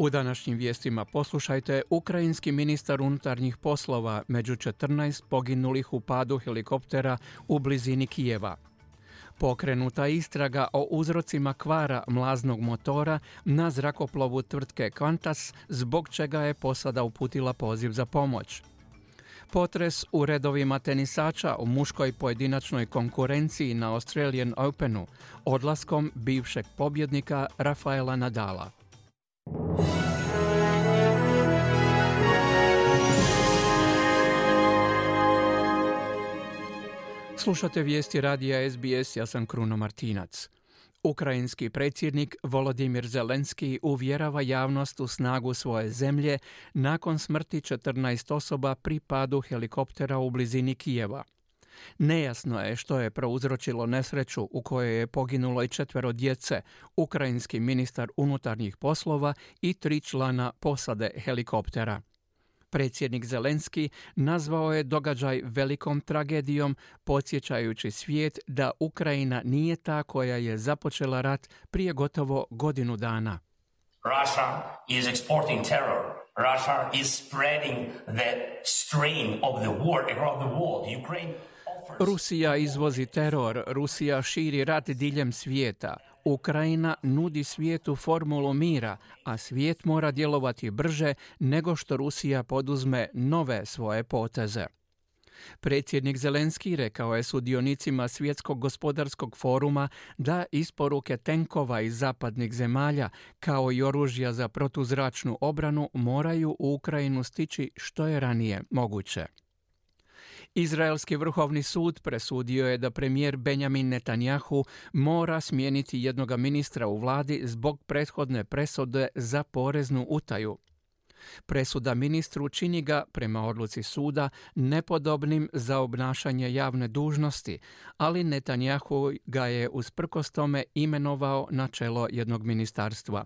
U današnjim vijestima poslušajte ukrajinski ministar unutarnjih poslova među 14 poginulih u padu helikoptera u blizini Kijeva. Pokrenuta istraga o uzrocima kvara mlaznog motora na zrakoplovu tvrtke Qantas, zbog čega je posada uputila poziv za pomoć. Potres u redovima tenisača u muškoj pojedinačnoj konkurenciji na Australian Openu odlaskom bivšeg pobjednika Rafaela Nadala. Slušate vijesti radija SBS, ja sam Kruno Martinac. Ukrajinski predsjednik Volodimir Zelenski uvjerava javnost u snagu svoje zemlje nakon smrti 14 osoba pri padu helikoptera u blizini Kijeva. Nejasno je što je prouzročilo nesreću u kojoj je poginulo i četvero djece, ukrajinski ministar unutarnjih poslova i tri člana posade helikoptera. Predsjednik Zelenski nazvao je događaj velikom tragedijom, podsjećajući svijet da Ukrajina nije ta koja je započela rat prije gotovo godinu dana. Russia is exporting terror. Russia is spreading the strain of the war around the world. Ukraine Rusija izvozi teror, Rusija širi rat diljem svijeta. Ukrajina nudi svijetu formulu mira, a svijet mora djelovati brže nego što Rusija poduzme nove svoje poteze. Predsjednik Zelenski rekao je sudionicima Svjetskog gospodarskog foruma da isporuke tenkova iz zapadnih zemalja kao i oružja za protuzračnu obranu moraju u Ukrajinu stići što je ranije moguće. Izraelski vrhovni sud presudio je da premijer Benjamin Netanjahu mora smijeniti jednoga ministra u vladi zbog prethodne presude za poreznu utaju. Presuda ministru čini ga, prema odluci suda, nepodobnim za obnašanje javne dužnosti, ali Netanjahu ga je usprkos tome imenovao na čelo jednog ministarstva.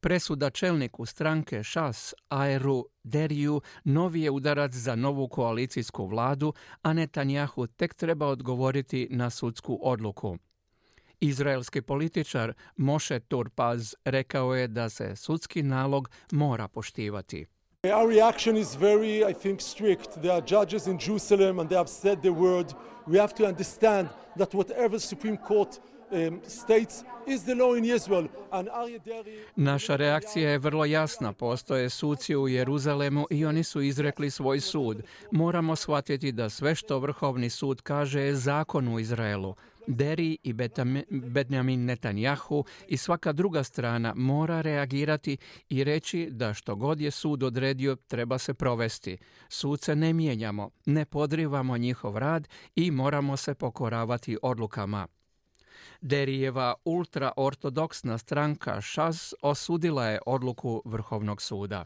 Presuda čelniku stranke Šas Aeru Deriju novi je udarac za novu koalicijsku vladu, a Netanjahu tek treba odgovoriti na sudsku odluku. Izraelski političar Moshe Turpaz rekao je da se sudski nalog mora poštivati. Our reaction is very, I think, strict. There are judges in Jerusalem and they have said the word. We have to understand that whatever Supreme Court Naša reakcija je vrlo jasna. Postoje suci u Jeruzalemu i oni su izrekli svoj sud. Moramo shvatiti da sve što Vrhovni sud kaže je zakon u Izraelu. Deri i Benjamin Netanjahu i svaka druga strana mora reagirati i reći da što god je sud odredio treba se provesti. Suce ne mijenjamo, ne podrivamo njihov rad i moramo se pokoravati odlukama. Derijeva ultraortodoksna stranka ŠAS osudila je odluku Vrhovnog suda.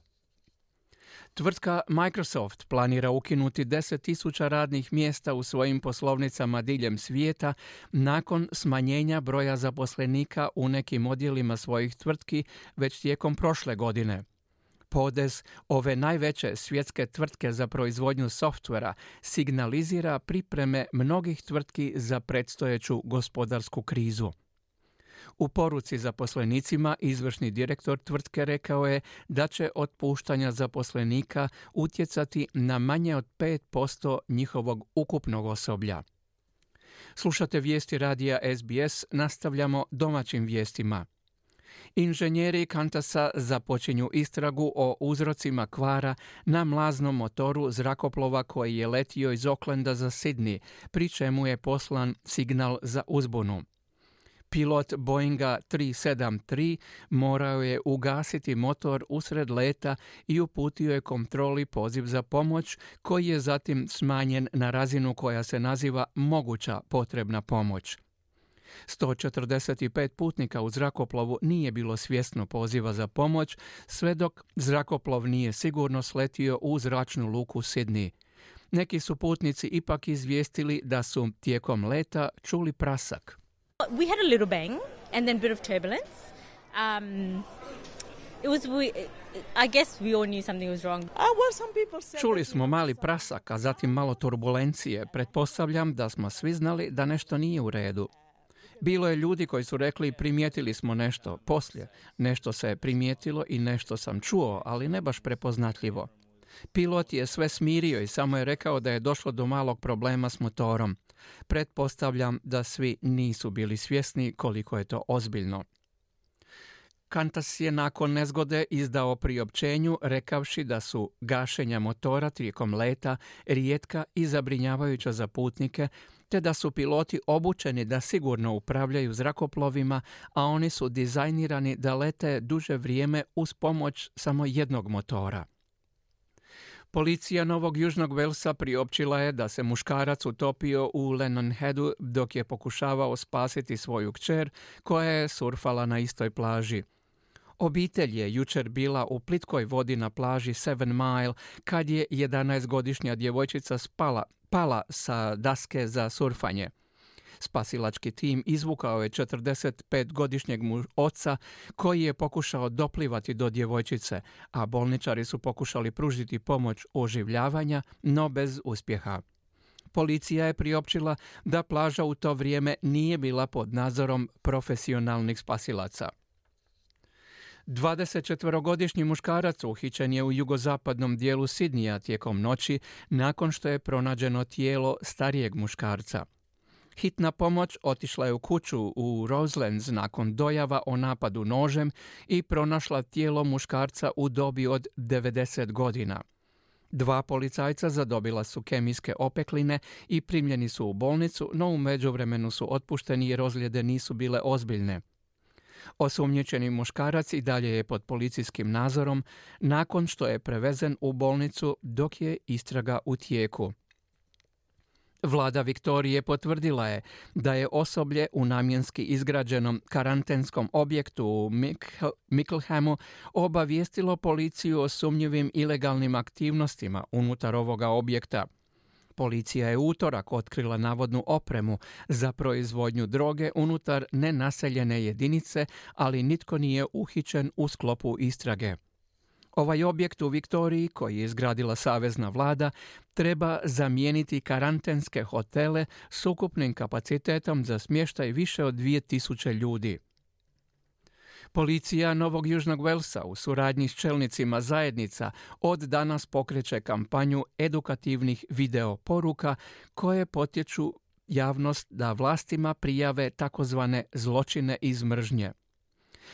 Tvrtka Microsoft planira ukinuti 10.000 radnih mjesta u svojim poslovnicama diljem svijeta nakon smanjenja broja zaposlenika u nekim odjelima svojih tvrtki već tijekom prošle godine. Podez ove najveće svjetske tvrtke za proizvodnju softvera signalizira pripreme mnogih tvrtki za predstojeću gospodarsku krizu. U poruci zaposlenicima izvršni direktor tvrtke rekao je da će otpuštanja zaposlenika utjecati na manje od 5% njihovog ukupnog osoblja. Slušate vijesti radija SBS, nastavljamo domaćim vijestima. Inženjeri Kantasa započinju istragu o uzrocima kvara na mlaznom motoru zrakoplova koji je letio iz Oklenda za Sydney, pri čemu je poslan signal za uzbunu. Pilot Boeinga 373 morao je ugasiti motor usred leta i uputio je kontroli poziv za pomoć koji je zatim smanjen na razinu koja se naziva moguća potrebna pomoć. 145 putnika u zrakoplovu nije bilo svjesno poziva za pomoć, sve dok zrakoplov nije sigurno sletio u zračnu luku Sydney. Neki su putnici ipak izvijestili da su tijekom leta čuli prasak. We had a little bang and then a bit of turbulence. Um, it was we, I guess we all knew something was wrong. Uh, čuli smo mali prasak, a zatim malo turbulencije. Pretpostavljam da smo svi znali da nešto nije u redu. Bilo je ljudi koji su rekli primijetili smo nešto poslije. Nešto se je primijetilo i nešto sam čuo, ali ne baš prepoznatljivo. Pilot je sve smirio i samo je rekao da je došlo do malog problema s motorom. Pretpostavljam da svi nisu bili svjesni koliko je to ozbiljno. Kantas je nakon nezgode izdao priopćenju rekavši da su gašenja motora tijekom leta rijetka i zabrinjavajuća za putnike, te da su piloti obučeni da sigurno upravljaju zrakoplovima, a oni su dizajnirani da lete duže vrijeme uz pomoć samo jednog motora. Policija Novog Južnog Velsa priopćila je da se muškarac utopio u Lennonheadu dok je pokušavao spasiti svoju kćer koja je surfala na istoj plaži. Obitelj je jučer bila u plitkoj vodi na plaži Seven Mile kad je 11-godišnja djevojčica spala, pala sa daske za surfanje. Spasilački tim izvukao je 45-godišnjeg oca koji je pokušao doplivati do djevojčice, a bolničari su pokušali pružiti pomoć oživljavanja, no bez uspjeha. Policija je priopćila da plaža u to vrijeme nije bila pod nadzorom profesionalnih spasilaca. 24-godišnji muškarac uhićen je u jugozapadnom dijelu Sidnija tijekom noći nakon što je pronađeno tijelo starijeg muškarca. Hitna pomoć otišla je u kuću u Roselands nakon dojava o napadu nožem i pronašla tijelo muškarca u dobi od 90 godina. Dva policajca zadobila su kemijske opekline i primljeni su u bolnicu, no u međuvremenu su otpušteni jer ozljede nisu bile ozbiljne. Osumnjičeni muškarac i dalje je pod policijskim nadzorom nakon što je prevezen u bolnicu dok je istraga u tijeku. Vlada Viktorije potvrdila je da je osoblje u namjenski izgrađenom karantenskom objektu u Micklehemu obavijestilo policiju o sumnjivim ilegalnim aktivnostima unutar ovoga objekta. Policija je utorak otkrila navodnu opremu za proizvodnju droge unutar nenaseljene jedinice, ali nitko nije uhićen u sklopu istrage. Ovaj objekt u Viktoriji, koji je izgradila savezna vlada, treba zamijeniti karantenske hotele s ukupnim kapacitetom za smještaj više od 2000 ljudi. Policija Novog Južnog Velsa u suradnji s čelnicima zajednica od danas pokreće kampanju edukativnih video poruka koje potječu javnost da vlastima prijave takozvane zločine iz mržnje.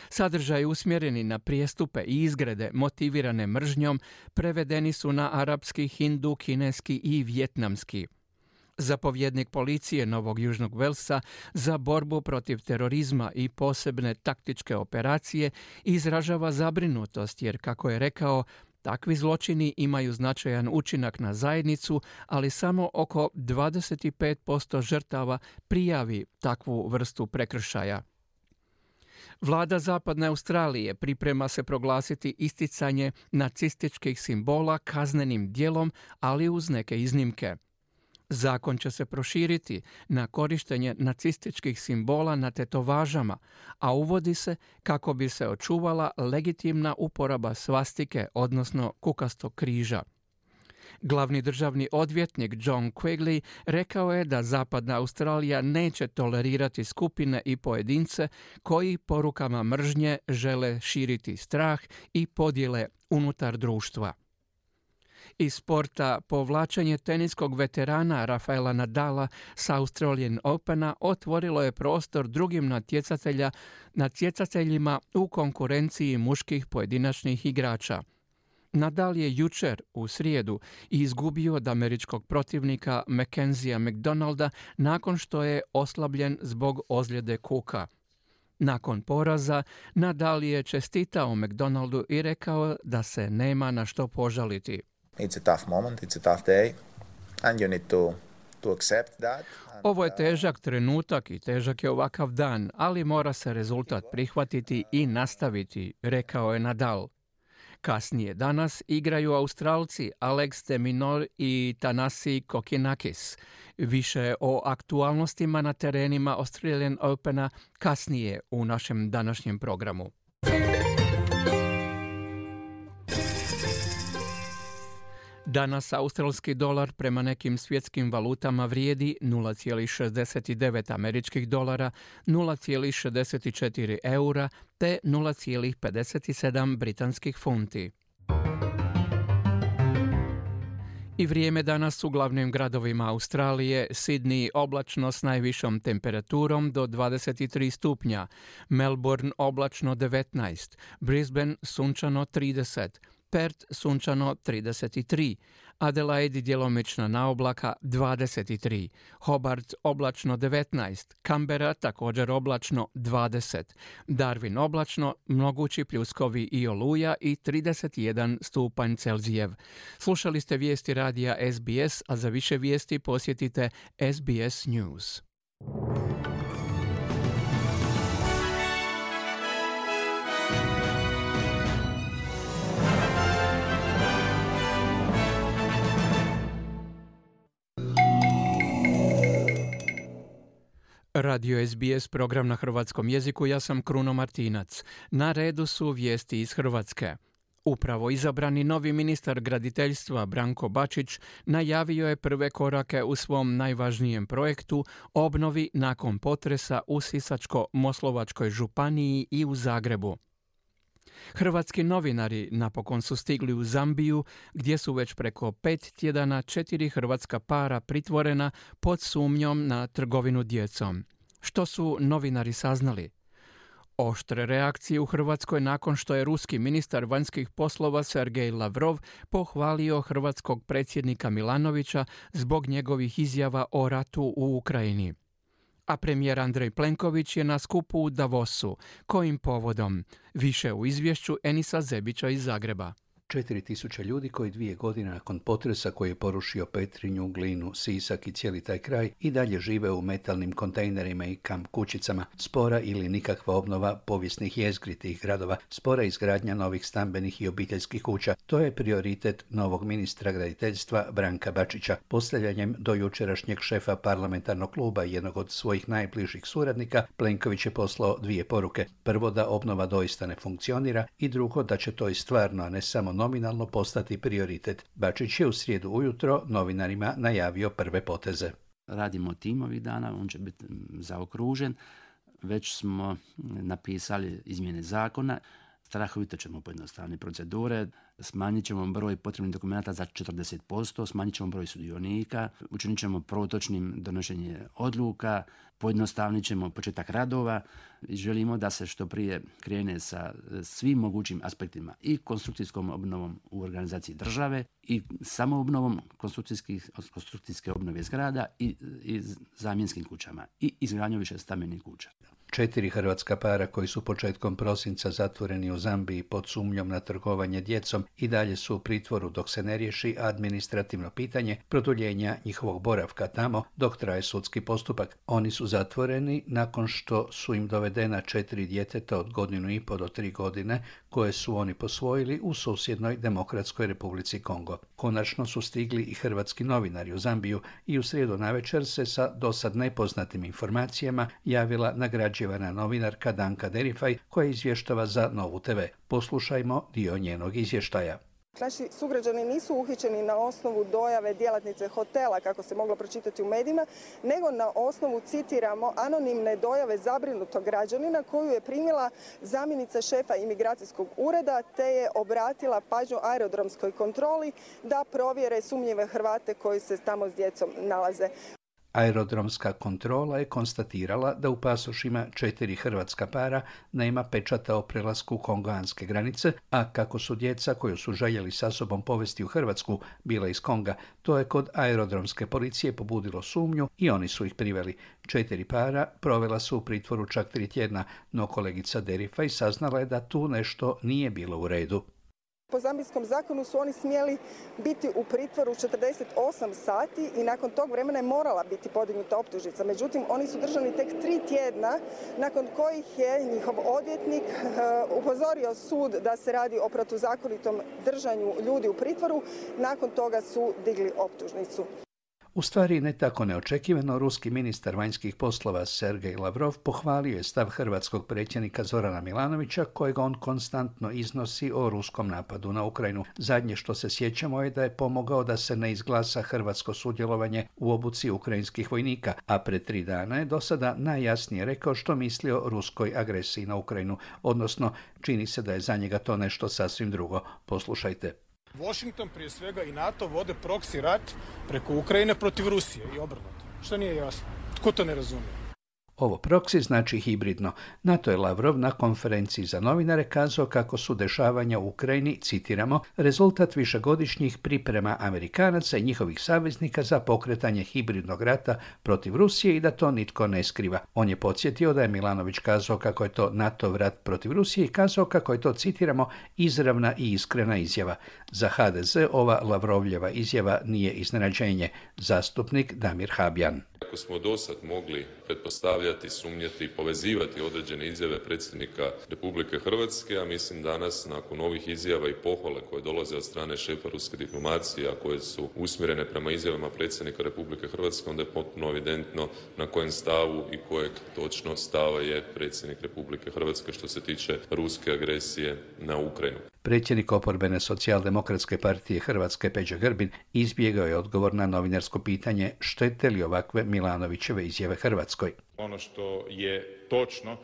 Sadržaj usmjereni na prijestupe i izgrede motivirane mržnjom prevedeni su na arapski, hindu, kineski i vjetnamski. Zapovjednik policije Novog Južnog Velsa za borbu protiv terorizma i posebne taktičke operacije izražava zabrinutost jer, kako je rekao, Takvi zločini imaju značajan učinak na zajednicu, ali samo oko 25% žrtava prijavi takvu vrstu prekršaja. Vlada Zapadne Australije priprema se proglasiti isticanje nacističkih simbola kaznenim dijelom, ali uz neke iznimke. Zakon će se proširiti na korištenje nacističkih simbola na tetovažama, a uvodi se kako bi se očuvala legitimna uporaba svastike, odnosno kukastog križa. Glavni državni odvjetnik John Quigley rekao je da Zapadna Australija neće tolerirati skupine i pojedince koji porukama mržnje žele širiti strah i podjele unutar društva. Iz sporta povlačenje teniskog veterana Rafaela Nadala sa Australian Opena otvorilo je prostor drugim natjecatelja, natjecateljima u konkurenciji muških pojedinačnih igrača. Nadal je jučer u srijedu izgubio od američkog protivnika Mackenzija McDonalda nakon što je oslabljen zbog ozljede kuka. Nakon poraza, Nadal je čestitao McDonaldu i rekao da se nema na što požaliti. It's a tough moment, it's a tough day and you need to to accept that. Ovo je uh, težak trenutak i težak je ovakav dan, ali mora se rezultat prihvatiti i nastaviti, rekao je Nadal. Kasnije danas igraju Australci Alex de Minor i Tanasi Kokinakis. Više o aktualnostima na terenima Australian Opena kasnije u našem današnjem programu. Danas australski dolar prema nekim svjetskim valutama vrijedi 0,69 američkih dolara, 0,64 eura te 0,57 britanskih funti. I vrijeme danas u glavnim gradovima Australije, Sydney oblačno s najvišom temperaturom do 23 stupnja, Melbourne oblačno 19, Brisbane sunčano 30, Perth sunčano 33, Adelaide djelomična na oblaka 23, Hobart oblačno 19, Canberra također oblačno 20, Darwin oblačno, mogući pljuskovi i oluja i 31 stupanj Celzijev. Slušali ste vijesti radija SBS, a za više vijesti posjetite SBS News. Radio SBS program na hrvatskom jeziku, ja sam Kruno Martinac. Na redu su vijesti iz Hrvatske. Upravo izabrani novi ministar graditeljstva Branko Bačić najavio je prve korake u svom najvažnijem projektu obnovi nakon potresa u Sisačko-Moslovačkoj županiji i u Zagrebu. Hrvatski novinari napokon su stigli u Zambiju gdje su već preko pet tjedana četiri hrvatska para pritvorena pod sumnjom na trgovinu djecom. Što su novinari saznali? Oštre reakcije u Hrvatskoj nakon što je ruski ministar vanjskih poslova Sergej Lavrov pohvalio hrvatskog predsjednika Milanovića zbog njegovih izjava o ratu u Ukrajini a premijer Andrej Plenković je na skupu u Davosu. Kojim povodom? Više u izvješću Enisa Zebića iz Zagreba. 4000 ljudi koji dvije godine nakon potresa koji je porušio Petrinju, Glinu, Sisak i cijeli taj kraj i dalje žive u metalnim kontejnerima i kamp kućicama. Spora ili nikakva obnova povijesnih jezgri tih gradova, spora izgradnja novih stambenih i obiteljskih kuća. To je prioritet novog ministra graditeljstva Branka Bačića. Postavljanjem do jučerašnjeg šefa parlamentarnog kluba i jednog od svojih najbližih suradnika, Plenković je poslao dvije poruke. Prvo da obnova doista ne funkcionira i drugo da će to i stvarno, a ne samo nominalno postati prioritet. Bačić je u srijedu ujutro novinarima najavio prve poteze. Radimo tim ovih dana, on će biti zaokružen. Već smo napisali izmjene zakona. Strahovito ćemo pojednostaviti procedure, smanjit ćemo broj potrebnih dokumenta za 40%, smanjit ćemo broj sudionika, učinit ćemo protočnim donošenje odluka, pojednostavnit ćemo početak radova i želimo da se što prije krene sa svim mogućim aspektima i konstrukcijskom obnovom u organizaciji države i samoobnovom konstrukcijske obnove zgrada i, i zamjenskim kućama i izgradnjom više stambenih kuća. Četiri hrvatska para koji su početkom prosinca zatvoreni u Zambiji pod sumnjom na trgovanje djecom i dalje su u pritvoru dok se ne riješi administrativno pitanje produljenja njihovog boravka tamo dok traje sudski postupak. Oni su zatvoreni nakon što su im dovedena četiri djeteta od godinu i po do tri godine koje su oni posvojili u susjednoj Demokratskoj republici Kongo. Konačno su stigli i hrvatski novinari u Zambiju i u srijedu navečer se sa dosad nepoznatim informacijama javila nagrađivana novinarka Danka Derifaj koja izvještava za Novu TV. Poslušajmo dio njenog izvještaja. Naši sugrađani nisu uhićeni na osnovu dojave djelatnice hotela, kako se moglo pročitati u medijima, nego na osnovu, citiramo, anonimne dojave zabrinutog građanina koju je primila zamjenica šefa imigracijskog ureda te je obratila pažnju aerodromskoj kontroli da provjere sumnjive Hrvate koji se tamo s djecom nalaze. Aerodromska kontrola je konstatirala da u pasošima četiri hrvatska para nema pečata o prelasku kongoanske granice, a kako su djeca koju su željeli sa sobom povesti u Hrvatsku bila iz Konga, to je kod aerodromske policije pobudilo sumnju i oni su ih priveli. Četiri para provela su u pritvoru čak tri tjedna, no kolegica Derifa i saznala je da tu nešto nije bilo u redu. Po zambijskom zakonu su oni smjeli biti u pritvoru 48 sati i nakon tog vremena je morala biti podignuta optužnica. Međutim, oni su držani tek tri tjedna nakon kojih je njihov odvjetnik eh, upozorio sud da se radi o protuzakonitom držanju ljudi u pritvoru. Nakon toga su digli optužnicu. U stvari, ne tako neočekivano, ruski ministar vanjskih poslova Sergej Lavrov pohvalio je stav hrvatskog predsjednika Zorana Milanovića, kojeg on konstantno iznosi o ruskom napadu na Ukrajinu. Zadnje što se sjećamo je da je pomogao da se ne izglasa hrvatsko sudjelovanje u obuci ukrajinskih vojnika, a pred tri dana je do sada najjasnije rekao što misli o ruskoj agresiji na Ukrajinu, odnosno čini se da je za njega to nešto sasvim drugo. Poslušajte. Washington prije svega i NATO vode proksi rat preko Ukrajine protiv Rusije i obrnuto. Što nije jasno? Tko to ne razumije? Ovo proksi znači hibridno. NATO je Lavrov na konferenciji za novinare kazao kako su dešavanja u Ukrajini, citiramo, rezultat višegodišnjih priprema Amerikanaca i njihovih saveznika za pokretanje hibridnog rata protiv Rusije i da to nitko ne skriva. On je podsjetio da je Milanović kazao kako je to NATO rat protiv Rusije i kazao kako je to, citiramo, izravna i iskrena izjava. Za HDZ ova Lavrovljeva izjava nije iznenađenje. Zastupnik Damir Habjan. Ako smo do sad mogli pretpostavljati, sumnjati i povezivati određene izjave predsjednika Republike Hrvatske, a mislim danas nakon ovih izjava i pohvale koje dolaze od strane šefa ruske diplomacije, a koje su usmjerene prema izjavama predsjednika Republike Hrvatske, onda je potpuno evidentno na kojem stavu i kojeg točno stava je predsjednik Republike Hrvatske što se tiče ruske agresije na Ukrajinu. Predsjednik oporbene socijaldemokratske partije Hrvatske Peđa Grbin izbjegao je odgovor na novinarsko pitanje štete li ovakve Milanovićeve izjave Hrvatskoj. Ono što je točno,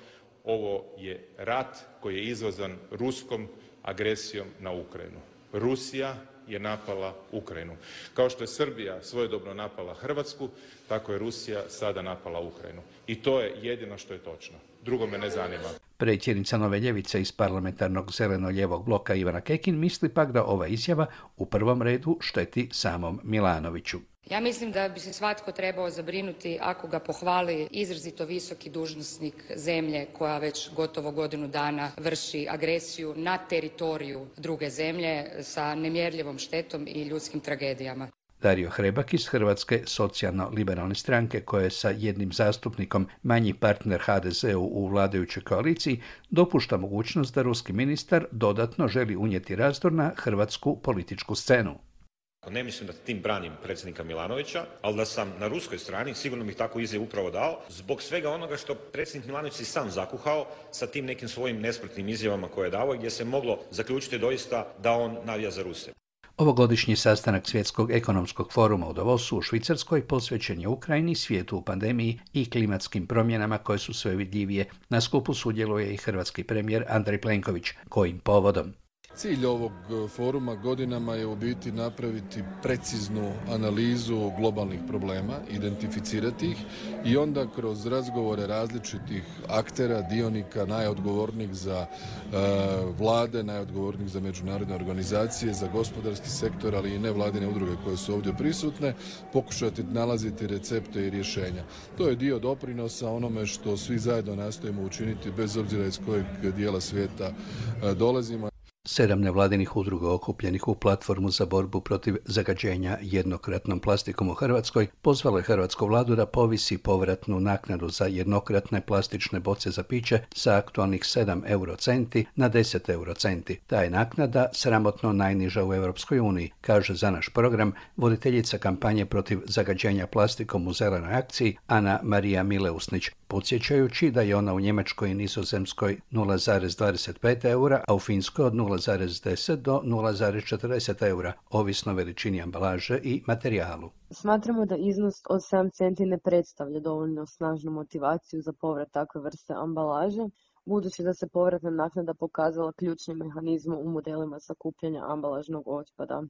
ovo je rat koji je izvazan ruskom agresijom na Ukrajinu. Rusija je napala Ukrajinu. Kao što je Srbija svojedobno napala Hrvatsku, tako je Rusija sada napala Ukrajinu. I to je jedino što je točno. Drugo me ne zanima. Predsjednica Nove ljevice iz parlamentarnog zeleno-ljevog bloka Ivana Kekin misli pak da ova izjava u prvom redu šteti samom Milanoviću. Ja mislim da bi se svatko trebao zabrinuti ako ga pohvali izrazito visoki dužnosnik zemlje koja već gotovo godinu dana vrši agresiju na teritoriju druge zemlje sa nemjerljivom štetom i ljudskim tragedijama. Dario Hrebak iz Hrvatske socijalno-liberalne stranke koja je sa jednim zastupnikom manji partner HDZ-u u vladajućoj koaliciji dopušta mogućnost da ruski ministar dodatno želi unijeti razdor na hrvatsku političku scenu. Ne mislim da tim branim predsjednika Milanovića, ali da sam na ruskoj strani, sigurno bih tako izjavu upravo dao, zbog svega onoga što predsjednik Milanović si sam zakuhao sa tim nekim svojim nespretnim izjavama koje je dao, gdje se moglo zaključiti doista da on navija za Ruse. Ovogodišnji sastanak Svjetskog ekonomskog foruma u Davosu u Švicarskoj posvećen je Ukrajini, svijetu u pandemiji i klimatskim promjenama koje su sve vidljivije. Na skupu sudjeluje i hrvatski premijer Andrej Plenković. Kojim povodom? Cilj ovog e, foruma godinama je u biti napraviti preciznu analizu globalnih problema, identificirati ih i onda kroz razgovore različitih aktera, dionika, najodgovornijih za e, vlade, najodgovornijih za međunarodne organizacije, za gospodarski sektor, ali i nevladine udruge koje su ovdje prisutne, pokušati nalaziti recepte i rješenja. To je dio doprinosa onome što svi zajedno nastojimo učiniti bez obzira iz kojeg dijela svijeta e, dolazimo. Sedam nevladinih udruga okupljenih u platformu za borbu protiv zagađenja jednokratnom plastikom u Hrvatskoj pozvalo je hrvatsku vladu da povisi povratnu naknadu za jednokratne plastične boce za piće sa aktualnih 7 eurocenti na 10 eurocenti. Ta je naknada sramotno najniža u Europskoj uniji, kaže za naš program voditeljica kampanje protiv zagađenja plastikom u zelenoj akciji Ana Marija Mileusnić, podsjećajući da je ona u Njemačkoj i Nizozemskoj 0,25 eura, a u Finskoj od 0,10 do 0,40 eura, ovisno veličini ambalaže i materijalu. Smatramo da iznos od 7 centi ne predstavlja dovoljno snažnu motivaciju za povrat takve vrste ambalaže, budući da se povratna naknada pokazala ključnim mehanizmom u modelima sakupljanja ambalažnog otpada.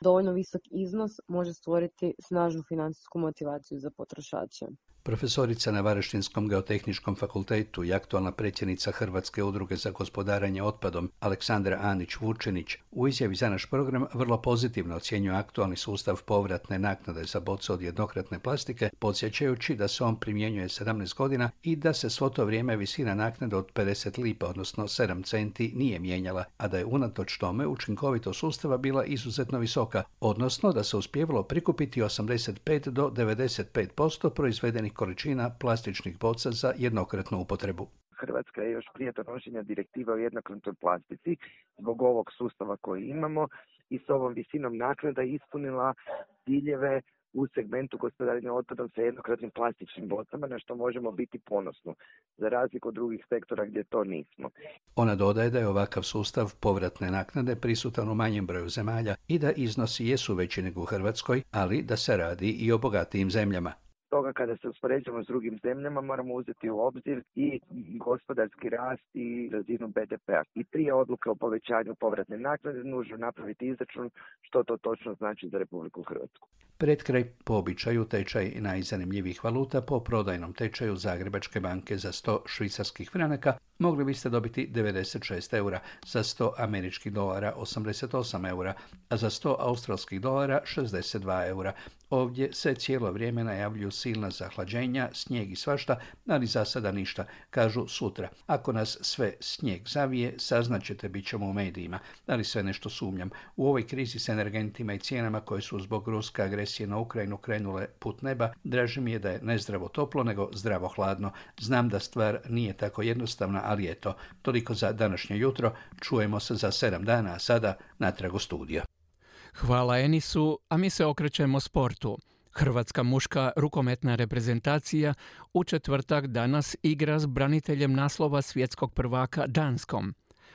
Dovoljno visok iznos može stvoriti snažnu financijsku motivaciju za potrošače. Profesorica na Varaštinskom geotehničkom fakultetu i aktualna predsjednica Hrvatske udruge za gospodaranje otpadom Aleksandra Anić Vučenić u izjavi za naš program vrlo pozitivno ocjenjuje aktualni sustav povratne naknade za boce od jednokratne plastike, podsjećajući da se on primjenjuje 17 godina i da se svo to vrijeme visina naknade od 50 lipa, odnosno 7 centi, nije mijenjala, a da je unatoč tome učinkovitost sustava bila izuzetno visoka, odnosno da se uspjevalo prikupiti 85 do 95% proizvedenih količina plastičnih boca za jednokratnu upotrebu. Hrvatska je još prije donošenja direktiva o jednokratnoj plastici zbog ovog sustava koji imamo i s ovom visinom naknada ispunila ciljeve u segmentu gospodarenja otpadom sa jednokratnim plastičnim bocama, na što možemo biti ponosno, za razliku od drugih sektora gdje to nismo. Ona dodaje da je ovakav sustav povratne naknade prisutan u manjem broju zemalja i da iznosi jesu veći nego u Hrvatskoj, ali da se radi i o bogatijim zemljama. Toga kada se uspoređujemo s drugim zemljama moramo uzeti u obzir i gospodarski rast i razinu BDP-a. I prije odluke o povećanju povratne naknade nužno napraviti izračun što to točno znači za Republiku Hrvatsku. Pred kraj po običaju tečaj najzanimljivih valuta po prodajnom tečaju Zagrebačke banke za 100 švicarskih franaka mogli biste dobiti 96 eura, za 100 američkih dolara 88 eura, a za 100 australskih dolara 62 eura. Ovdje se cijelo vrijeme najavljuju silna zahlađenja, snijeg i svašta, ali za sada ništa, kažu sutra. Ako nas sve snijeg zavije, saznaćete bit ćemo u medijima, ali sve nešto sumnjam. U ovoj krizi s energentima i cijenama koje su zbog ruske agresije na Ukrajinu krenule put neba, draže mi je da je ne zdravo toplo, nego zdravo hladno. Znam da stvar nije tako jednostavna, ali eto, toliko za današnje jutro. Čujemo se za sedam dana, a sada natrag u studija. Hvala Enisu, a mi se okrećemo sportu. Hrvatska muška rukometna reprezentacija u četvrtak danas igra s braniteljem naslova svjetskog prvaka Danskom.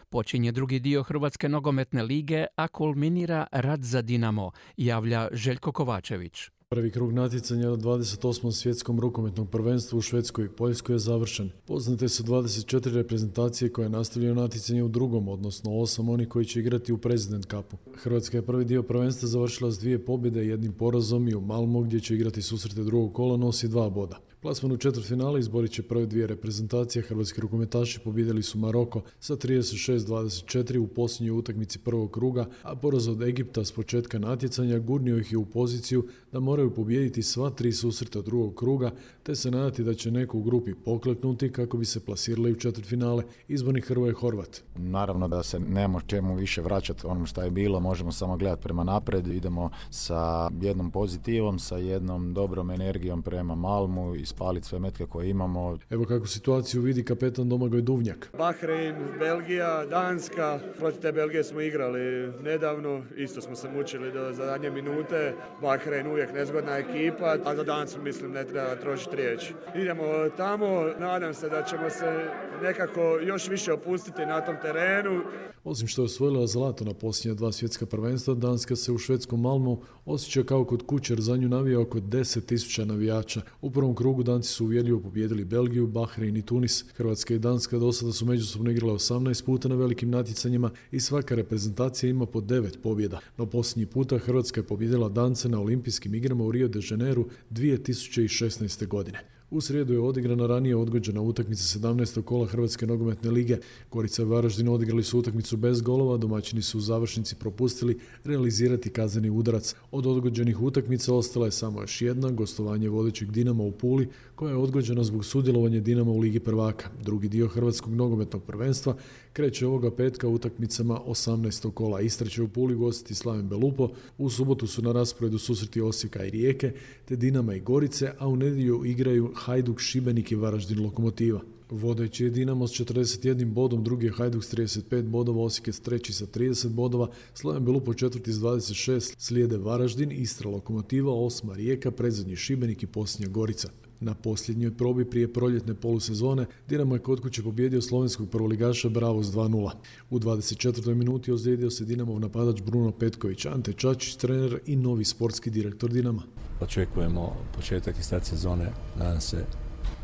Počinje drugi dio Hrvatske nogometne lige, a kulminira rad za Dinamo, javlja Željko Kovačević. Prvi krug natjecanja na 28. svjetskom rukometnom prvenstvu u Švedskoj i Poljskoj je završen. Poznate su 24 reprezentacije koje nastavljaju natjecanje u drugom, odnosno 8 oni koji će igrati u President Cupu. Hrvatska je prvi dio prvenstva završila s dvije pobjede i jednim porazom i u Malmo gdje će igrati susrete drugog kola nosi dva boda. Plasman u četvrtfinale izborit će prve dvije reprezentacije. Hrvatski rukometaši pobjedili su Maroko sa 36-24 u posljednjoj utakmici prvog kruga, a poraz od Egipta s početka natjecanja gurnio ih je u poziciju da moraju pobijediti sva tri susreta drugog kruga, te se nadati da će neko u grupi pokleknuti kako bi se plasirali u četvrtfinale. Izborni Hrvoje Horvat. Naravno da se nema čemu više vraćati onom što je bilo, možemo samo gledati prema napred, idemo sa jednom pozitivom, sa jednom dobrom energijom prema Malmu i spaliti sve metke koje imamo. Evo kako situaciju vidi kapetan Domagoj Duvnjak. Bahrein, Belgija, Danska. Protiv te Belgije smo igrali nedavno, isto smo se mučili do zadnje minute. Bahrein uvijek nezgodna ekipa, a za Dansku mislim ne treba trošiti riječ. Idemo tamo, nadam se da ćemo se nekako još više opustiti na tom terenu. Osim što je osvojila zlato na posljednja dva svjetska prvenstva, Danska se u švedskom Malmu osjeća kao kod kućer, za nju navija oko 10.000 navijača. U prvom krugu Danci su uvjerljivo pobijedili Belgiju, Bahrein i Tunis. Hrvatska i Danska do sada su međusobno igrale 18 puta na velikim natjecanjima i svaka reprezentacija ima po 9 pobjeda. No posljednji puta Hrvatska je pobjedila Dance na olimpijskim igrama u Rio de Janeiro 2016. godine. U srijedu je odigrana ranije odgođena utakmica 17. kola Hrvatske nogometne lige. Gorica i Varaždin odigrali su utakmicu bez golova, domaćini su u završnici propustili realizirati kazneni udarac. Od odgođenih utakmica ostala je samo još jedna, gostovanje vodećeg Dinama u Puli, koja je odgođena zbog sudjelovanja Dinama u Ligi prvaka. Drugi dio Hrvatskog nogometnog prvenstva kreće ovoga petka utakmicama 18. kola. Istra će u Puli gostiti Slaven Belupo, u subotu su na rasporedu susreti Osijeka i Rijeke, te Dinama i Gorice, a u nedjelju igraju Hajduk, Šibenik i Varaždin Lokomotiva. Vodeći je Dinamo s 41 bodom, drugi je Hajduk s 35 bodova, Osijek je treći sa 30 bodova, Slaven Belupo četvrti s 26, slijede Varaždin, Istra Lokomotiva, osma Rijeka, predzadnji Šibenik i posljednja Gorica. Na posljednjoj probi prije proljetne polusezone Dinamo je kod kuće pobjedio slovenskog prvoligaša Bravo s 2-0. U 24. minuti ozlijedio se Dinamov napadač Bruno Petković, Ante Čačić, trener i novi sportski direktor Dinama. Očekujemo početak i start sezone, nadam se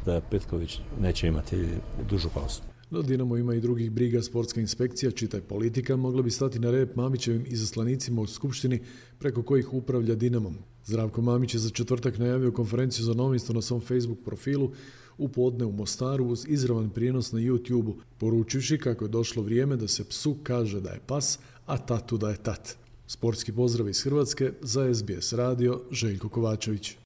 da Petković neće imati dužu pauzu. No Dinamo ima i drugih briga, sportska inspekcija, čitaj politika, mogla bi stati na rep Mamićevim izaslanicima u Skupštini preko kojih upravlja Dinamom. Zdravko Mamić je za četvrtak najavio konferenciju za novinstvo na svom Facebook profilu u podne u Mostaru uz izravan prijenos na YouTube-u, poručivši kako je došlo vrijeme da se psu kaže da je pas, a tatu da je tat. Sportski pozdrav iz Hrvatske za SBS radio Željko Kovačević.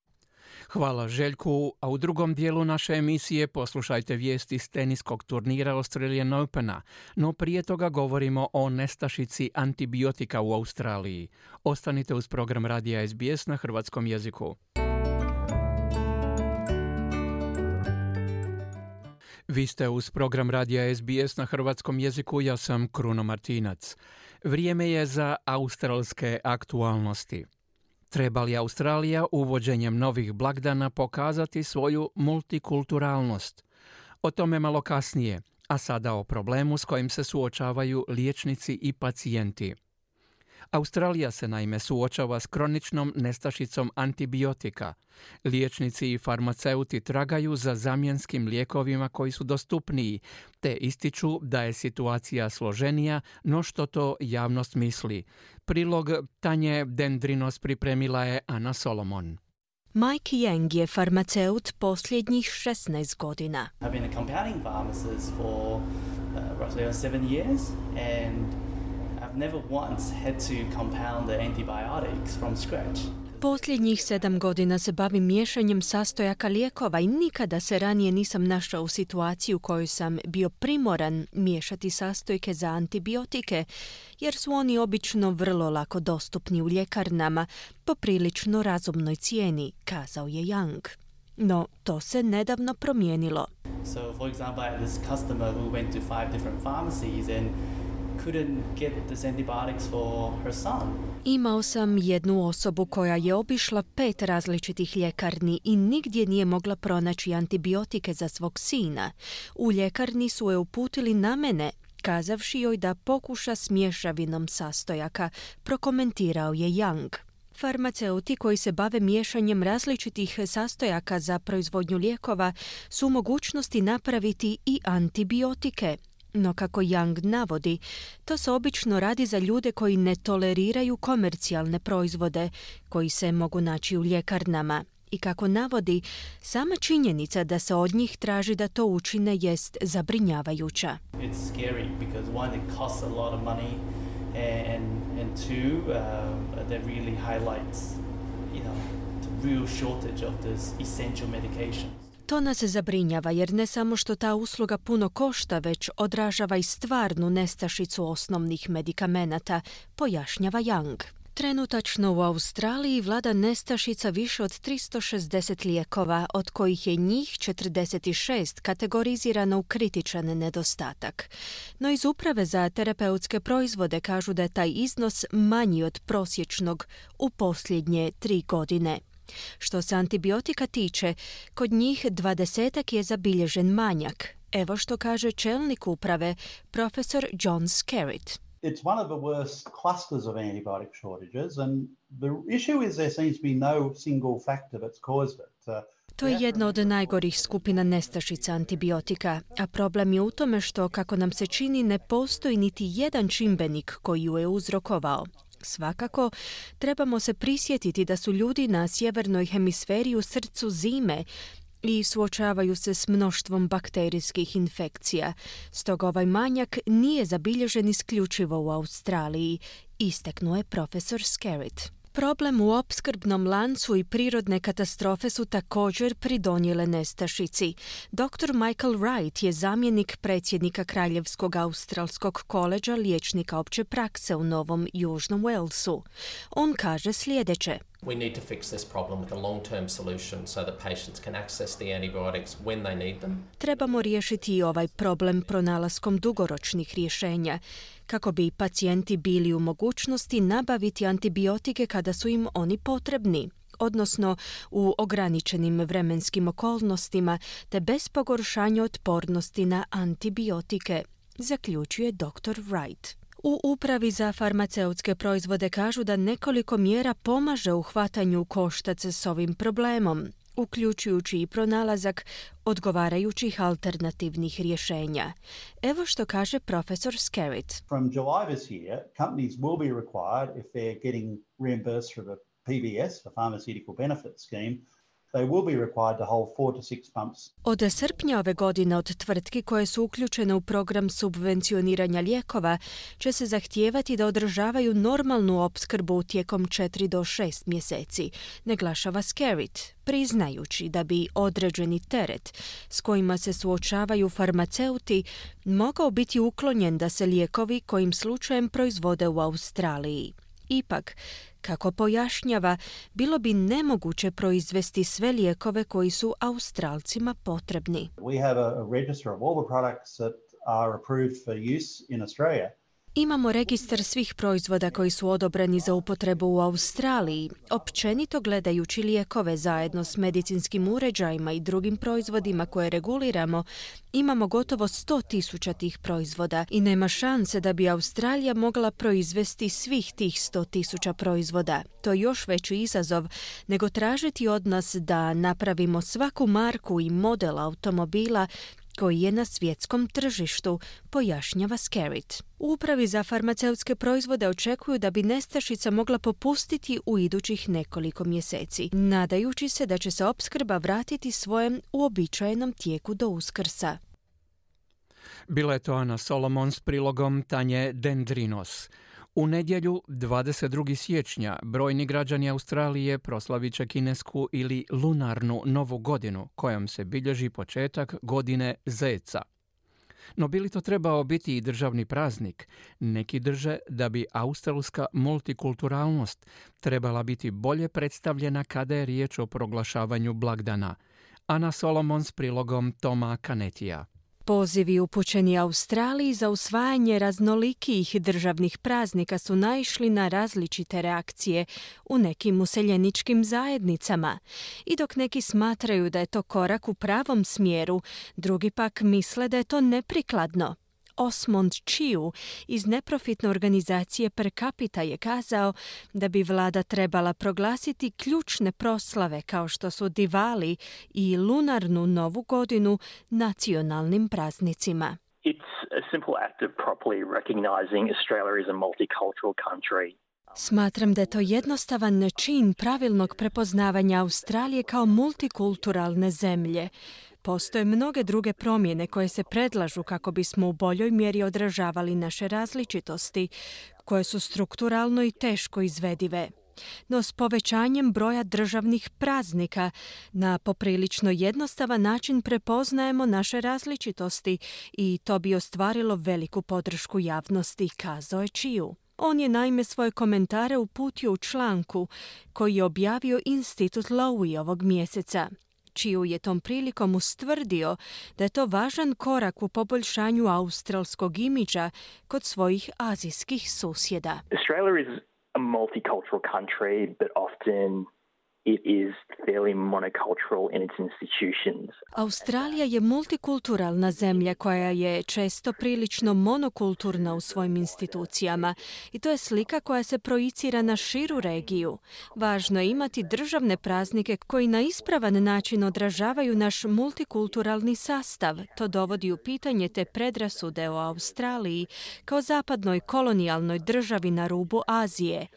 Hvala Željku, a u drugom dijelu naše emisije poslušajte vijesti s teniskog turnira Australian Opena, no prije toga govorimo o nestašici antibiotika u Australiji. Ostanite uz program Radija SBS na hrvatskom jeziku. Vi ste uz program Radija SBS na hrvatskom jeziku, ja sam Kruno Martinac. Vrijeme je za australske aktualnosti. Treba li Australija uvođenjem novih blagdana pokazati svoju multikulturalnost? O tome malo kasnije, a sada o problemu s kojim se suočavaju liječnici i pacijenti. Australija se naime suočava s kroničnom nestašicom antibiotika. Liječnici i farmaceuti tragaju za zamjenskim lijekovima koji su dostupniji, te ističu da je situacija složenija no što to javnost misli. Prilog Tanje Dendrinos pripremila je Ana Solomon. Mike Yang je farmaceut posljednjih 16 godina. I've been a compounding pharmacist for uh, roughly seven years and I've never once had to compound the antibiotics from scratch. Posljednjih sedam godina se bavim miješanjem sastojaka lijekova i nikada se ranije nisam našao u situaciji u kojoj sam bio primoran miješati sastojke za antibiotike, jer su oni obično vrlo lako dostupni u ljekarnama po prilično razumnoj cijeni, kazao je Young. No, to se nedavno promijenilo. So, for example, this customer who went to five different pharmacies and Imao sam jednu osobu koja je obišla pet različitih ljekarni i nigdje nije mogla pronaći antibiotike za svog sina. U ljekarni su je uputili na mene, kazavši joj da pokuša s mješavinom sastojaka, prokomentirao je Young. Farmaceuti koji se bave miješanjem različitih sastojaka za proizvodnju lijekova su mogućnosti napraviti i antibiotike, no kako Young navodi, to se obično radi za ljude koji ne toleriraju komercijalne proizvode koji se mogu naći u ljekarnama. I kako navodi, sama činjenica da se od njih traži da to učine jest zabrinjavajuća. It's scary because one, it costs a lot of money and, and two, uh, that really highlights you know, the real shortage of this essential medication. To nas zabrinjava jer ne samo što ta usluga puno košta, već odražava i stvarnu nestašicu osnovnih medikamenata, pojašnjava Young. Trenutačno u Australiji vlada nestašica više od 360 lijekova, od kojih je njih 46 kategorizirano u kritičan nedostatak. No iz uprave za terapeutske proizvode kažu da je taj iznos manji od prosječnog u posljednje tri godine. Što se antibiotika tiče, kod njih dvadesetak je zabilježen manjak. Evo što kaže čelnik uprave, profesor John Skerritt. It's one of the worst clusters of antibiotic shortages and the issue is there seems to be no single factor that's caused it. Uh, to je jedna od najgorih skupina nestašica antibiotika, a problem je u tome što, kako nam se čini, ne postoji niti jedan čimbenik koji ju je uzrokovao. Svakako, trebamo se prisjetiti da su ljudi na sjevernoj hemisferi u srcu zime i suočavaju se s mnoštvom bakterijskih infekcija. Stoga ovaj manjak nije zabilježen isključivo u Australiji, isteknuo je profesor Skerritt. Problem u opskrbnom lancu i prirodne katastrofe su također pridonijele nestašici. Dr. Michael Wright je zamjenik predsjednika Kraljevskog australskog koleđa liječnika opće prakse u Novom Južnom Walesu. On kaže sljedeće. We need to fix this problem with a long-term solution so that patients can access the antibiotics when they need them. Trebamo riješiti i ovaj problem pronalaskom dugoročnih rješenja kako bi pacijenti bili u mogućnosti nabaviti antibiotike kada su im oni potrebni odnosno u ograničenim vremenskim okolnostima te bez pogoršanja otpornosti na antibiotike, zaključuje dr. Wright. U upravi za farmaceutske proizvode kažu da nekoliko mjera pomaže u hvatanju koštac s ovim problemom, uključujući i pronalazak odgovarajućih alternativnih rješenja. Evo što kaže profesor Skerritt. From July this year, companies will be required if they're getting reimbursed from a PBS, the Pharmaceutical Benefit Scheme, od srpnja ove godine od tvrtki koje su uključene u program subvencioniranja lijekova će se zahtijevati da održavaju normalnu opskrbu tijekom 4 do 6 mjeseci, naglašava Skerritt, priznajući da bi određeni teret s kojima se suočavaju farmaceuti mogao biti uklonjen da se lijekovi kojim slučajem proizvode u Australiji. Ipak, kako pojašnjava, bilo bi nemoguće proizvesti sve lijekove koji su Australcima potrebni. We have a, register of all the products that are approved for use in Australia. Imamo registar svih proizvoda koji su odobreni za upotrebu u Australiji. Općenito gledajući lijekove zajedno s medicinskim uređajima i drugim proizvodima koje reguliramo, imamo gotovo 100 tisuća tih proizvoda i nema šanse da bi Australija mogla proizvesti svih tih 100 tisuća proizvoda. To je još veći izazov nego tražiti od nas da napravimo svaku marku i model automobila koji je na svjetskom tržištu, pojašnjava Scarit. U upravi za farmaceutske proizvode očekuju da bi nestašica mogla popustiti u idućih nekoliko mjeseci, nadajući se da će se opskrba vratiti svojem uobičajenom tijeku do uskrsa. Bila je to Ana Solomon s prilogom Tanje Dendrinos. U nedjelju 22. siječnja brojni građani Australije proslavit će kinesku ili lunarnu novu godinu kojom se bilježi početak godine Zeca. No bili to trebao biti i državni praznik, neki drže da bi australska multikulturalnost trebala biti bolje predstavljena kada je riječ o proglašavanju blagdana. Ana Solomon s prilogom Toma Kanetija. Pozivi upućeni Australiji za usvajanje raznolikih državnih praznika su naišli na različite reakcije u nekim useljeničkim zajednicama. I dok neki smatraju da je to korak u pravom smjeru, drugi pak misle da je to neprikladno. Osmond Chiu iz neprofitne organizacije Per Capita je kazao da bi vlada trebala proglasiti ključne proslave kao što su Divali i lunarnu novu godinu nacionalnim praznicima. It's a simple act of properly recognizing Australia as a multicultural country. Smatram da je to jednostavan čin pravilnog prepoznavanja Australije kao multikulturalne zemlje. Postoje mnoge druge promjene koje se predlažu kako bismo u boljoj mjeri odražavali naše različitosti, koje su strukturalno i teško izvedive. No s povećanjem broja državnih praznika na poprilično jednostavan način prepoznajemo naše različitosti i to bi ostvarilo veliku podršku javnosti, kazao je Čiju. On je naime svoje komentare uputio u članku koji je objavio Institut Lowy ovog mjeseca čiju je tom prilikom ustvrdio da je to važan korak u poboljšanju australskog imidža kod svojih azijskih susjeda. Australia is a multicultural country, but often it is fairly monocultural in its institutions. Australija je multikulturalna zemlja koja je često prilično monokulturna u svojim institucijama i to je slika koja se projicira na širu regiju. Važno je imati državne praznike koji na ispravan način odražavaju naš multikulturalni sastav. To dovodi u pitanje te predrasude o Australiji kao zapadnoj kolonijalnoj državi na rubu Azije.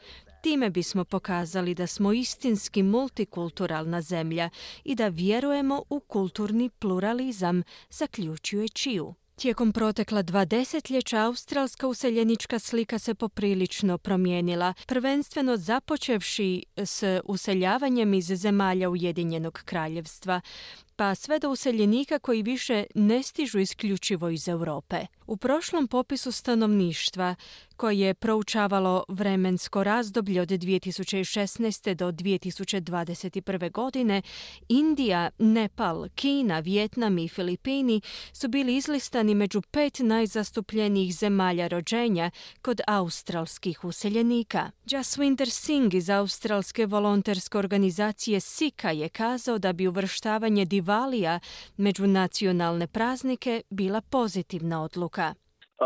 Time bismo pokazali da smo istinski multikulturalna zemlja i da vjerujemo u kulturni pluralizam, zaključuje Čiju. Tijekom protekla dva desetljeća australska useljenička slika se poprilično promijenila, prvenstveno započevši s useljavanjem iz zemalja Ujedinjenog kraljevstva pa sve do useljenika koji više ne stižu isključivo iz Europe. U prošlom popisu stanovništva, koje je proučavalo vremensko razdoblje od 2016. do 2021. godine, Indija, Nepal, Kina, Vjetnam i Filipini su bili izlistani među pet najzastupljenijih zemalja rođenja kod australskih useljenika. Jaswinder Singh iz australske volonterske organizacije Sika je kazao da bi uvrštavanje Divalija među nacionalne praznike bila pozitivna odluka.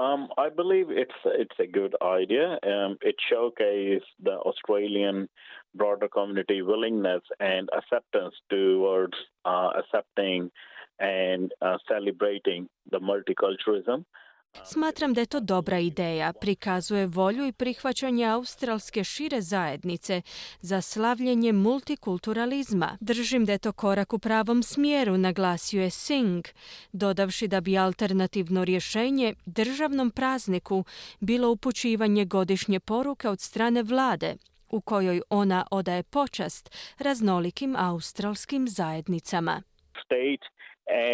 Um, I believe it's it's a good idea. Um, it showcases the Australian broader community willingness and acceptance towards uh, accepting and uh, celebrating the multiculturalism. Smatram da je to dobra ideja, prikazuje volju i prihvaćanje australske šire zajednice za slavljenje multikulturalizma. Držim da je to korak u pravom smjeru, naglasio je Singh, dodavši da bi alternativno rješenje državnom prazniku bilo upućivanje godišnje poruke od strane vlade, u kojoj ona odaje počast raznolikim australskim zajednicama. State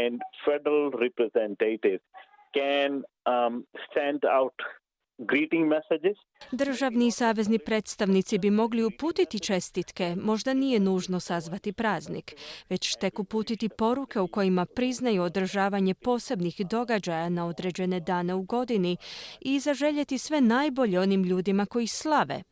and federal representatives can um, send out. Državni i savezni predstavnici bi mogli uputiti čestitke, možda nije nužno sazvati praznik, već tek uputiti poruke u kojima priznaju održavanje posebnih događaja na određene dane u godini i zaželjeti sve najbolje onim ljudima koji slave.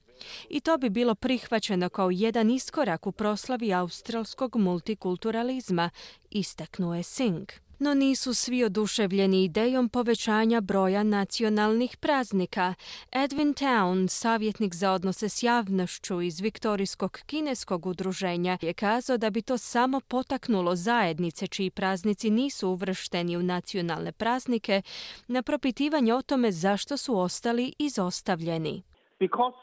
I to bi bilo prihvaćeno kao jedan iskorak u proslavi australskog multikulturalizma, istaknuo je Singh. No nisu svi oduševljeni idejom povećanja broja nacionalnih praznika. Edwin Town, savjetnik za odnose s javnošću iz Viktorijskog kineskog udruženja, je kazao da bi to samo potaknulo zajednice čiji praznici nisu uvršteni u nacionalne praznike na propitivanje o tome zašto su ostali izostavljeni. Because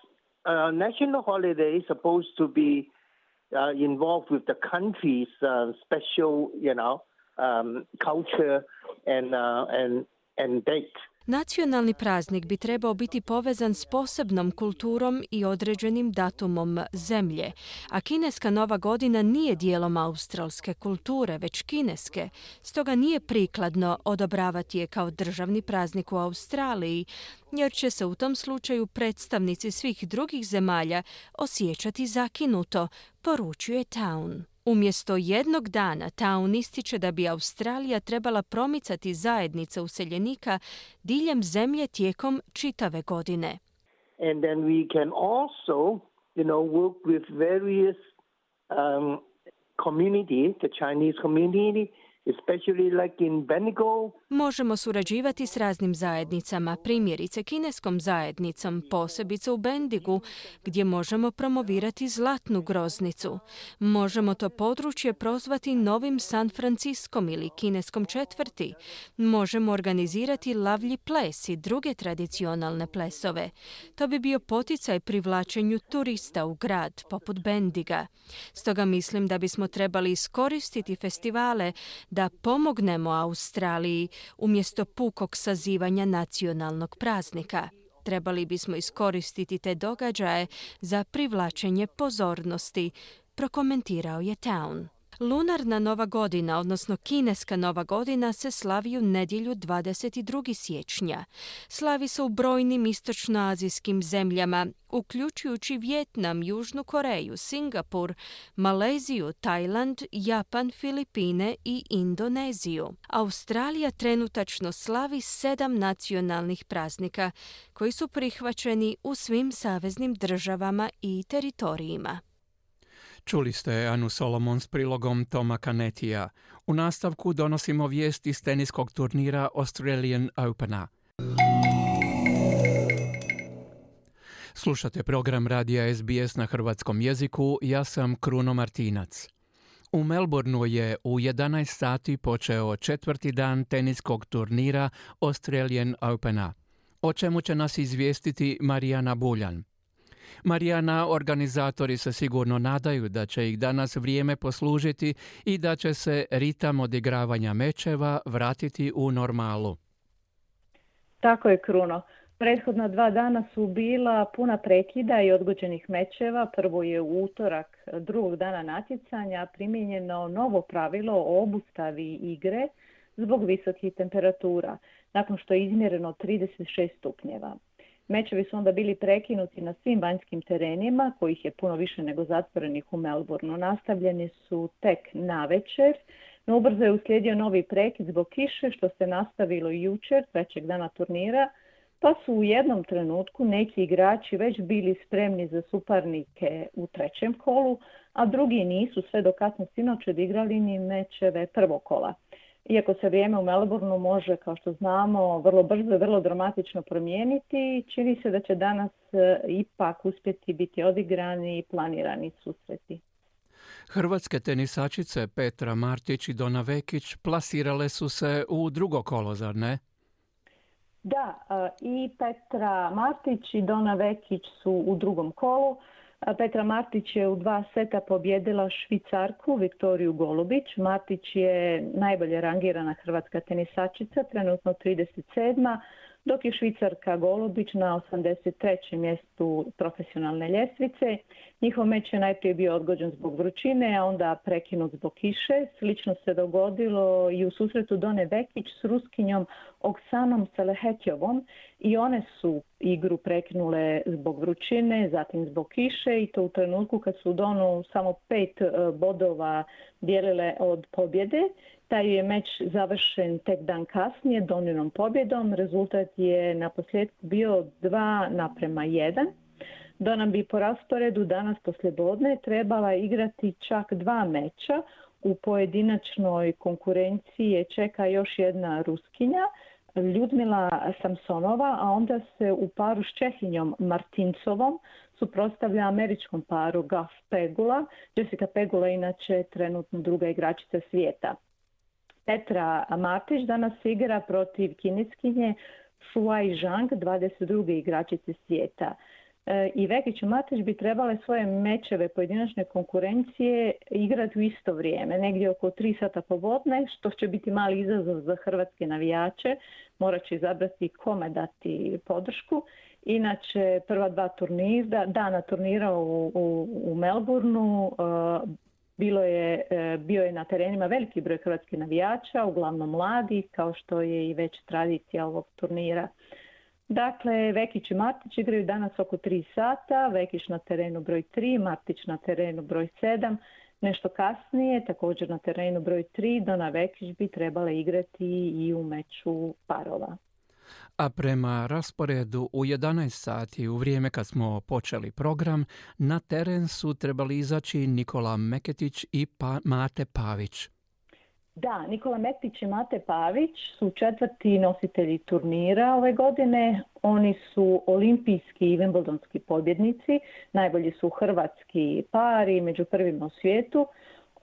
uh, national holiday supposed to be uh, involved with the country's uh, special, you know, um, culture and, uh, and, and date. Nacionalni praznik bi trebao biti povezan s posebnom kulturom i određenim datumom zemlje, a kineska nova godina nije dijelom australske kulture, već kineske, stoga nije prikladno odobravati je kao državni praznik u Australiji, jer će se u tom slučaju predstavnici svih drugih zemalja osjećati zakinuto, poručuje Town. Umjesto jednog dana Town ističe da bi Australija trebala promicati zajednice useljenika diljem zemlje tijekom čitave godine. And then we can also, you know, work with various um, community, the Chinese community, Možemo surađivati s raznim zajednicama, primjerice kineskom zajednicom, posebice u Bendigu, gdje možemo promovirati zlatnu groznicu. Možemo to područje prozvati novim San Franciskom ili kineskom četvrti. Možemo organizirati lavlji ples i druge tradicionalne plesove. To bi bio poticaj privlačenju turista u grad, poput Bendiga. Stoga mislim da bismo trebali iskoristiti festivale da pomognemo Australiji umjesto pukog sazivanja nacionalnog praznika. Trebali bismo iskoristiti te događaje za privlačenje pozornosti, prokomentirao je Town. Lunarna nova godina, odnosno kineska nova godina, se slavi u nedjelju 22. siječnja. Slavi se u brojnim istočnoazijskim zemljama, uključujući Vjetnam, Južnu Koreju, Singapur, Maleziju, Tajland, Japan, Filipine i Indoneziju. Australija trenutačno slavi sedam nacionalnih praznika koji su prihvaćeni u svim saveznim državama i teritorijima. Čuli ste Anu Solomon s prilogom Toma Kanetija. U nastavku donosimo vijest iz teniskog turnira Australian Opena. Slušate program radija SBS na hrvatskom jeziku, ja sam Kruno Martinac. U Melbourneu je u 11 sati počeo četvrti dan teniskog turnira Australian Opena, o čemu će nas izvijestiti Marijana Buljan. Marijana, organizatori se sigurno nadaju da će ih danas vrijeme poslužiti i da će se ritam odigravanja mečeva vratiti u normalu. Tako je, Kruno. Prethodna dva dana su bila puna prekida i odgođenih mečeva. Prvo je utorak drugog dana natjecanja primijenjeno novo pravilo o obustavi igre zbog visokih temperatura, nakon što je izmjereno 36 stupnjeva. Mečevi su onda bili prekinuti na svim vanjskim terenima, kojih je puno više nego zatvorenih u Melbourneu. Nastavljeni su tek na večer, no ubrzo je uslijedio novi prekid zbog kiše, što se nastavilo jučer, trećeg dana turnira, pa su u jednom trenutku neki igrači već bili spremni za suparnike u trećem kolu, a drugi nisu sve do kasno sinoć odigrali ni mečeve prvog kola. Iako se vrijeme u Melbourneu može, kao što znamo, vrlo brzo i vrlo dramatično promijeniti, čini se da će danas e, ipak uspjeti biti odigrani i planirani susreti. Hrvatske tenisačice Petra Martić i Dona Vekić plasirale su se u drugo kolo, zar ne? Da, e, i Petra Martić i Dona Vekić su u drugom kolu. Petra Martić je u dva seta pobjedila Švicarku Viktoriju Golubić. Martić je najbolje rangirana hrvatska tenisačica, trenutno 37. dok je Švicarka Golubić na 83. mjestu profesionalne ljestvice. Njihov meč je najprije bio odgođen zbog vrućine, a onda prekinut zbog kiše. Slično se dogodilo i u susretu Done Vekić s Ruskinjom Oksanom Selehetjovom i one su igru prekinule zbog vrućine, zatim zbog kiše i to u trenutku kad su Donu samo pet e, bodova dijelile od pobjede. Taj je meč završen tek dan kasnije Doninom pobjedom. Rezultat je na posljedku bio 2 naprema 1. Dona bi po rasporedu danas poslijepodne trebala igrati čak dva meča. U pojedinačnoj konkurenciji je čeka još jedna Ruskinja, Ljudmila Samsonova, a onda se u paru s Čehinjom Martincovom suprotstavlja američkom paru Gaf Pegula. Jessica Pegula inače trenutno druga igračica svijeta. Petra Matić danas igra protiv kineskinje Shuai Zhang, 22. igračice svijeta. E, I Vekić i Matić bi trebale svoje mečeve pojedinačne konkurencije igrati u isto vrijeme, negdje oko 3 sata povodne, što će biti mali izazov za hrvatske navijače. Morat će izabrati kome dati podršku. Inače, prva dva turnira, dana turnira u, u, u Melbourneu, e, bilo je, e, bio je na terenima veliki broj hrvatskih navijača, uglavnom mladi, kao što je i već tradicija ovog turnira. Dakle, Vekić i Martić igraju danas oko 3 sata, Vekić na terenu broj 3, Martić na terenu broj 7. Nešto kasnije, također na terenu broj 3, Dona Vekić bi trebala igrati i u meču parova a prema rasporedu u 11 sati u vrijeme kad smo počeli program, na teren su trebali izaći Nikola Meketić i pa Mate Pavić. Da, Nikola Meketić i Mate Pavić su četvrti nositelji turnira ove godine. Oni su olimpijski i wimbledonski pobjednici, najbolji su hrvatski pari među prvima u svijetu.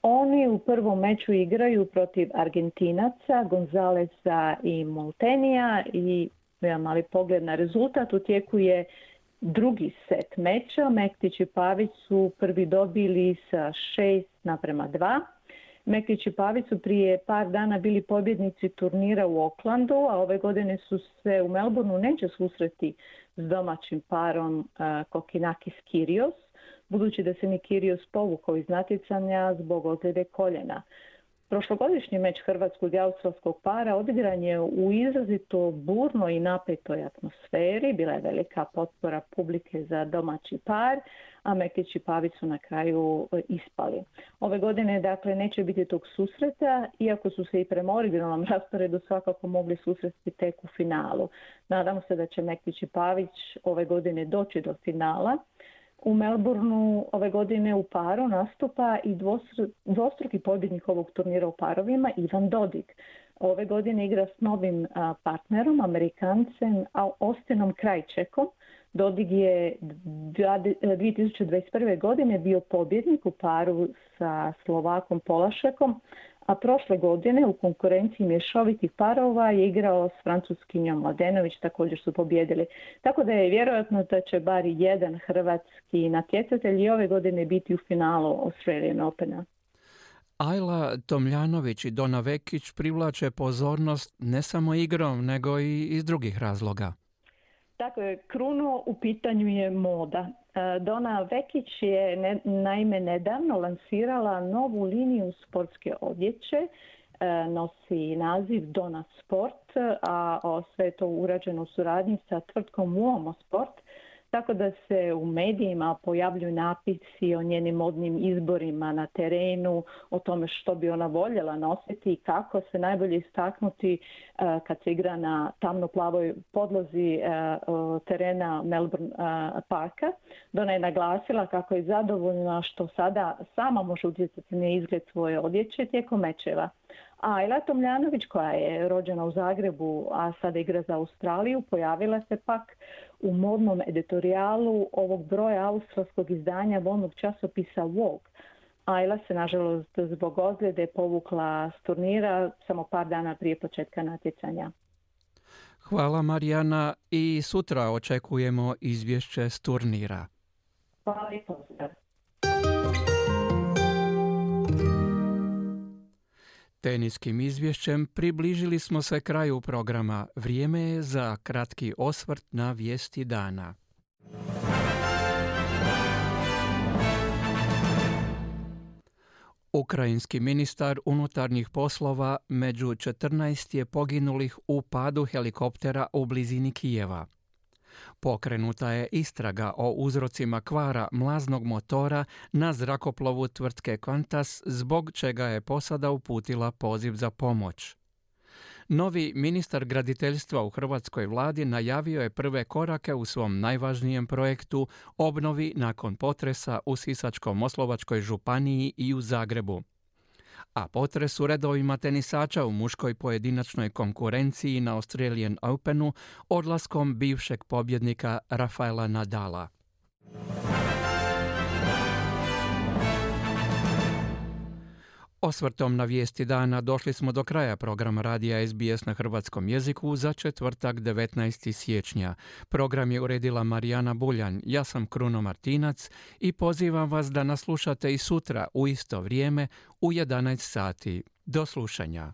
Oni u prvom meču igraju protiv Argentinaca, Gonzalesa i Moltenija i jedan mali pogled na rezultat. U tijeku je drugi set meča. Mektić i Pavić su prvi dobili sa 6 naprema 2. Mektić i Pavić su prije par dana bili pobjednici turnira u Oklandu, a ove godine su se u Melbourneu neće susreti s domaćim parom uh, Kokinakis Kirios, budući da se ni Kirios povukao iz natjecanja zbog ozljede koljena. Prošlogodišnji meč hrvatskog i australskog para odigran je u izrazito burno i napetoj atmosferi. Bila je velika potpora publike za domaći par, a Mekić i Pavić su na kraju e, ispali. Ove godine dakle neće biti tog susreta, iako su se i prema originalnom rasporedu svakako mogli susresti tek u finalu. Nadamo se da će Mekić i Pavić ove godine doći do finala u Melbourneu ove godine u paru nastupa i dvostruki pobjednik ovog turnira u parovima Ivan Dodik. Ove godine igra s novim partnerom, Amerikancem Ostinom Krajčekom. Dodig je 2021. godine bio pobjednik u paru sa Slovakom Polašekom, a prošle godine u konkurenciji mješovitih parova je igrao s francuskinjom Mladenović, također su pobjedili. Tako da je vjerojatno da će bar jedan hrvatski natjecatelj i ove godine biti u finalu Australian Opena. Ajla Tomljanović i Dona Vekić privlače pozornost ne samo igrom, nego i iz drugih razloga. Tako je, kruno u pitanju je moda. E, Dona Vekić je ne, naime nedavno lansirala novu liniju sportske odjeće, e, nosi naziv Dona Sport, a sve je to urađeno u suradnji sa tvrtkom Uomo Sport tako da se u medijima pojavljuju napisi o njenim modnim izborima na terenu, o tome što bi ona voljela nositi i kako se najbolje istaknuti e, kad se igra na tamno-plavoj podlozi e, terena Melbourne e, parka. Dona je naglasila kako je zadovoljna što sada sama može utjecati na izgled svoje odjeće tijekom mečeva. A Ajla Tomljanović koja je rođena u Zagrebu, a sada igra za Australiju, pojavila se pak u modnom editorijalu ovog broja australskog izdanja volnog časopisa Vogue. Ajla se nažalost zbog ozljede povukla s turnira samo par dana prije početka natjecanja. Hvala Marijana i sutra očekujemo izvješće s turnira. Hvala i pozdrav. Teniskim izvješćem približili smo se kraju programa. Vrijeme je za kratki osvrt na vijesti dana. Ukrajinski ministar unutarnjih poslova među 14 je poginulih u padu helikoptera u blizini Kijeva. Pokrenuta je istraga o uzrocima kvara mlaznog motora na zrakoplovu tvrtke Qantas zbog čega je posada uputila poziv za pomoć. Novi ministar graditeljstva u hrvatskoj vladi najavio je prve korake u svom najvažnijem projektu obnovi nakon potresa u Sisačko-Moslovačkoj županiji i u Zagrebu a potres u redovima tenisača u muškoj pojedinačnoj konkurenciji na Australian Openu odlaskom bivšeg pobjednika Rafaela Nadala. Osvrtom na vijesti dana došli smo do kraja programa radija SBS na hrvatskom jeziku za četvrtak 19. siječnja. Program je uredila Marijana Buljan, ja sam Kruno Martinac i pozivam vas da naslušate i sutra u isto vrijeme u 11 sati. Do slušanja.